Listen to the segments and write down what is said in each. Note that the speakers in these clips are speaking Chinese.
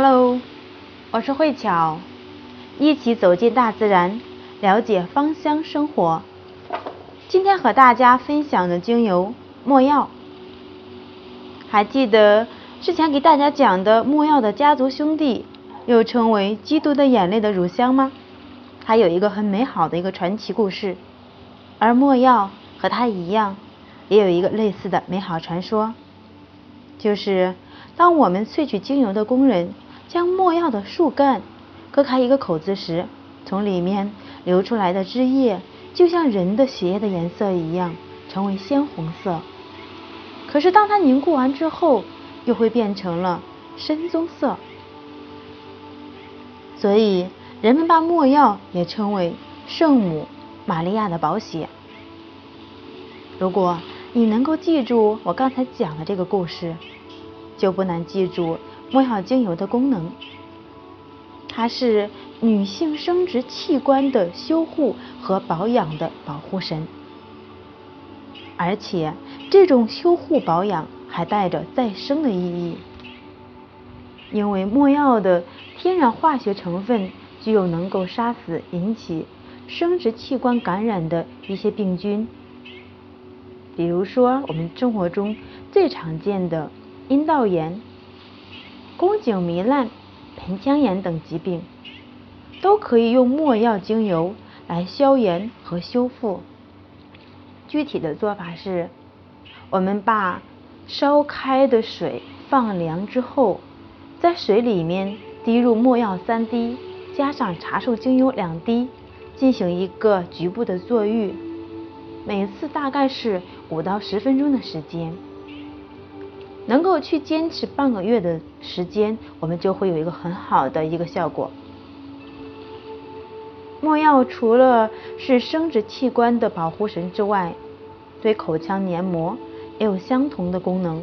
Hello，我是慧巧，一起走进大自然，了解芳香生活。今天和大家分享的精油墨药，还记得之前给大家讲的没药的家族兄弟，又称为基督的眼泪的乳香吗？它有一个很美好的一个传奇故事，而没药和它一样，也有一个类似的美好传说，就是当我们萃取精油的工人将没药的树干割开一个口子时，从里面流出来的汁液就像人的血液的颜色一样，成为鲜红色。可是当它凝固完之后，又会变成了深棕色。所以。人们把没药也称为圣母玛利亚的宝血。如果你能够记住我刚才讲的这个故事，就不难记住没药精油的功能。它是女性生殖器官的修护和保养的保护神，而且这种修护保养还带着再生的意义，因为没药的天然化学成分。具有能够杀死引起生殖器官感染的一些病菌，比如说我们生活中最常见的阴道炎、宫颈糜烂、盆腔炎等疾病，都可以用没药精油来消炎和修复。具体的做法是，我们把烧开的水放凉之后，在水里面滴入没药三滴。加上茶树精油两滴，进行一个局部的坐浴，每次大概是五到十分钟的时间，能够去坚持半个月的时间，我们就会有一个很好的一个效果。没药除了是生殖器官的保护神之外，对口腔黏膜也有相同的功能，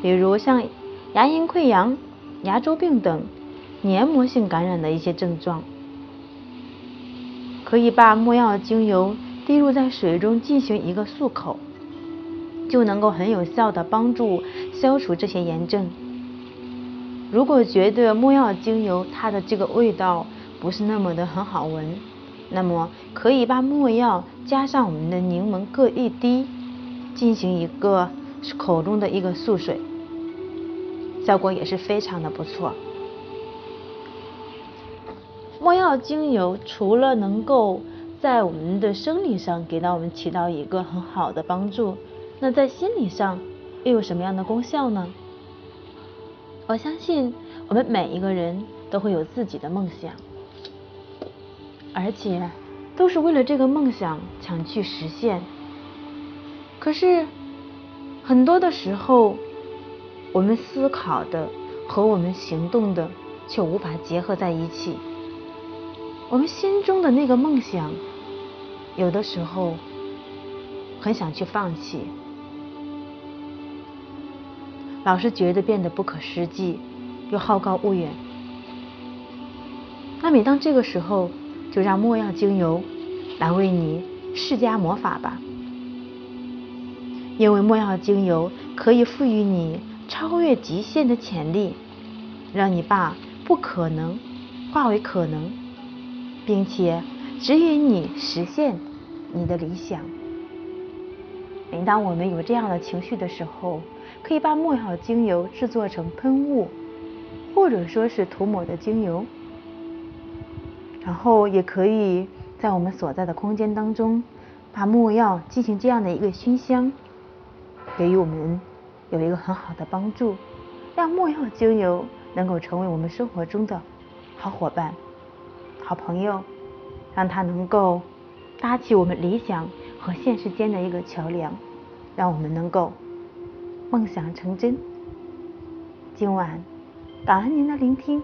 比如像牙龈溃疡、牙周病等。黏膜性感染的一些症状，可以把没药精油滴入在水中进行一个漱口，就能够很有效的帮助消除这些炎症。如果觉得墨药精油它的这个味道不是那么的很好闻，那么可以把墨药加上我们的柠檬各一滴，进行一个口中的一个漱水，效果也是非常的不错。墨药精油除了能够在我们的生理上给到我们起到一个很好的帮助，那在心理上又有什么样的功效呢？我相信我们每一个人都会有自己的梦想，而且都是为了这个梦想想去实现。可是很多的时候，我们思考的和我们行动的却无法结合在一起。我们心中的那个梦想，有的时候很想去放弃，老是觉得变得不可实际，又好高骛远。那每当这个时候，就让没药精油来为你施加魔法吧，因为没药精油可以赋予你超越极限的潜力，让你把不可能化为可能。并且指引你实现你的理想。每当我们有这样的情绪的时候，可以把木药精油制作成喷雾，或者说是涂抹的精油，然后也可以在我们所在的空间当中，把木药进行这样的一个熏香，给予我们有一个很好的帮助，让木药精油能够成为我们生活中的好伙伴。好朋友，让它能够搭起我们理想和现实间的一个桥梁，让我们能够梦想成真。今晚，感恩您的聆听。